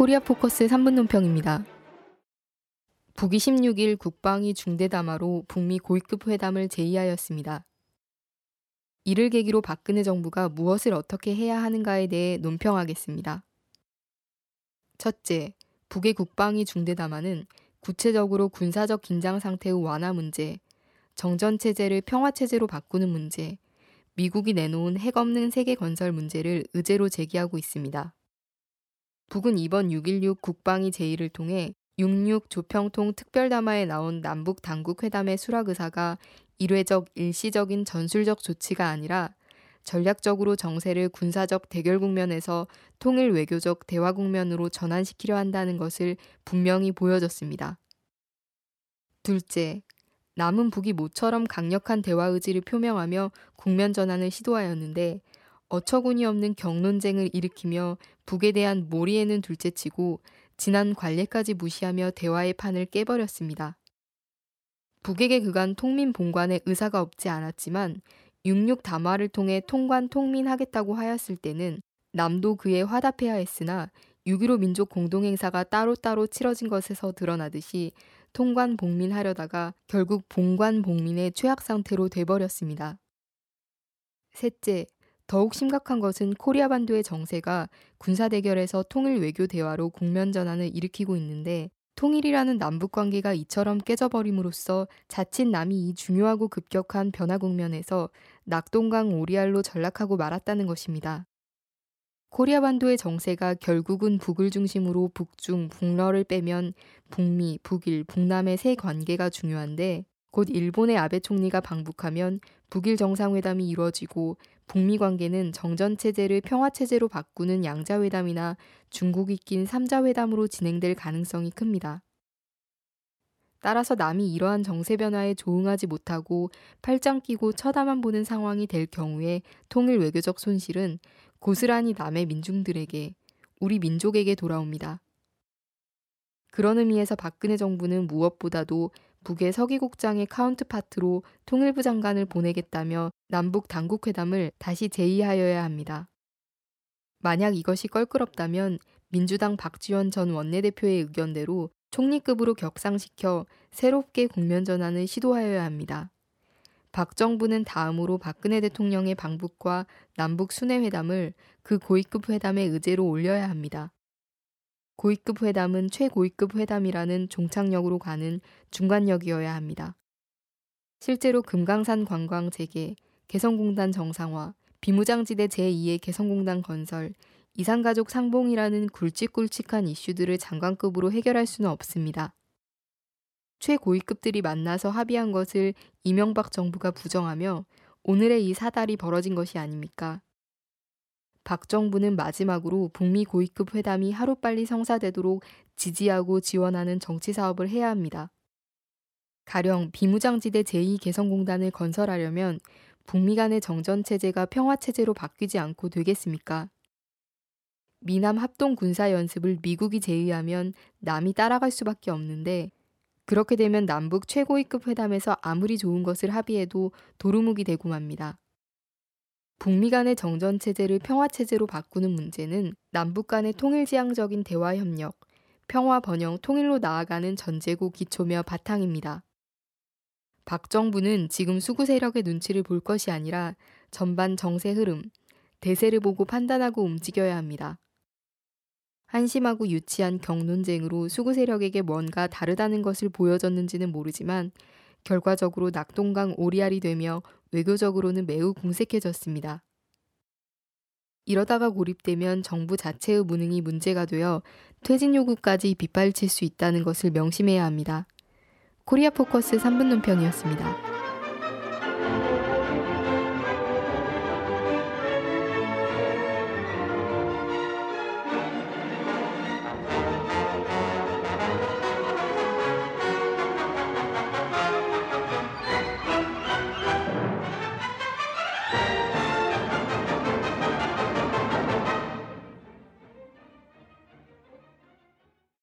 코리아 포커스 3분 논평입니다. 북이 16일 국방위 중대담화로 북미 고위급 회담을 제의하였습니다. 이를 계기로 박근혜 정부가 무엇을 어떻게 해야 하는가에 대해 논평하겠습니다. 첫째, 북의 국방위 중대담화는 구체적으로 군사적 긴장 상태의 완화 문제, 정전 체제를 평화 체제로 바꾸는 문제, 미국이 내놓은 핵 없는 세계 건설 문제를 의제로 제기하고 있습니다. 북은 이번 6.16 국방위 제의를 통해 66 조평통 특별담화에 나온 남북 당국 회담의 수락 의사가 일회적 일시적인 전술적 조치가 아니라 전략적으로 정세를 군사적 대결 국면에서 통일 외교적 대화 국면으로 전환시키려 한다는 것을 분명히 보여줬습니다. 둘째, 남은 북이 모처럼 강력한 대화 의지를 표명하며 국면 전환을 시도하였는데 어처구니 없는 경론쟁을 일으키며 북에 대한 몰이에는 둘째치고 지난 관례까지 무시하며 대화의 판을 깨버렸습니다. 북에게 그간 통민 본관의 의사가 없지 않았지만 66 담화를 통해 통관 통민하겠다고 하였을 때는 남도 그에 화답해야 했으나 6.15 민족 공동행사가 따로따로 치러진 것에서 드러나듯이 통관 복민하려다가 결국 봉관 복민의 최악 상태로 돼버렸습니다. 셋째, 더욱 심각한 것은 코리아 반도의 정세가 군사 대결에서 통일 외교 대화로 국면 전환을 일으키고 있는데 통일이라는 남북 관계가 이처럼 깨져버림으로써 자칫 남이 이 중요하고 급격한 변화 국면에서 낙동강 오리알로 전락하고 말았다는 것입니다. 코리아 반도의 정세가 결국은 북을 중심으로 북중, 북러를 빼면 북미, 북일, 북남의 세 관계가 중요한데 곧 일본의 아베 총리가 방북하면 북일 정상회담이 이루어지고 북미 관계는 정전 체제를 평화 체제로 바꾸는 양자 회담이나 중국이 낀 삼자회담으로 진행될 가능성이 큽니다. 따라서 남이 이러한 정세 변화에 조응하지 못하고 팔짱 끼고 쳐다만 보는 상황이 될 경우에 통일 외교적 손실은 고스란히 남의 민중들에게 우리 민족에게 돌아옵니다. 그런 의미에서 박근혜 정부는 무엇보다도 북의 서기국장의 카운트파트로 통일부 장관을 보내겠다며 남북 당국회담을 다시 제의하여야 합니다. 만약 이것이 껄끄럽다면 민주당 박지원 전 원내대표의 의견대로 총리급으로 격상시켜 새롭게 국면 전환을 시도하여야 합니다. 박 정부는 다음으로 박근혜 대통령의 방북과 남북 순회 회담을 그 고위급 회담의 의제로 올려야 합니다. 고위급 회담은 최고위급 회담이라는 종착역으로 가는 중간역이어야 합니다. 실제로 금강산 관광 재개, 개성공단 정상화, 비무장지대 제2의 개성공단 건설, 이산가족 상봉이라는 굵직굵직한 이슈들을 장관급으로 해결할 수는 없습니다. 최고위급들이 만나서 합의한 것을 이명박 정부가 부정하며 오늘의 이 사달이 벌어진 것이 아닙니까? 박 정부는 마지막으로 북미 고위급 회담이 하루빨리 성사되도록 지지하고 지원하는 정치 사업을 해야 합니다. 가령 비무장지대 제2개성공단을 건설하려면 북미 간의 정전 체제가 평화 체제로 바뀌지 않고 되겠습니까? 미남 합동 군사 연습을 미국이 제의하면 남이 따라갈 수밖에 없는데 그렇게 되면 남북 최고위급 회담에서 아무리 좋은 것을 합의해도 도루묵이 되고 맙니다. 북미 간의 정전 체제를 평화 체제로 바꾸는 문제는 남북 간의 통일지향적인 대화 협력, 평화 번영 통일로 나아가는 전제고 기초며 바탕입니다. 박 정부는 지금 수구 세력의 눈치를 볼 것이 아니라 전반 정세 흐름, 대세를 보고 판단하고 움직여야 합니다. 한심하고 유치한 경론쟁으로 수구 세력에게 뭔가 다르다는 것을 보여줬는지는 모르지만 결과적으로 낙동강 오리알이 되며 외교적으로는 매우 궁색해졌습니다. 이러다가 고립되면 정부 자체의 무능이 문제가 되어 퇴진 요구까지 빗발칠 수 있다는 것을 명심해야 합니다. 코리아 포커스 3분 논평이었습니다.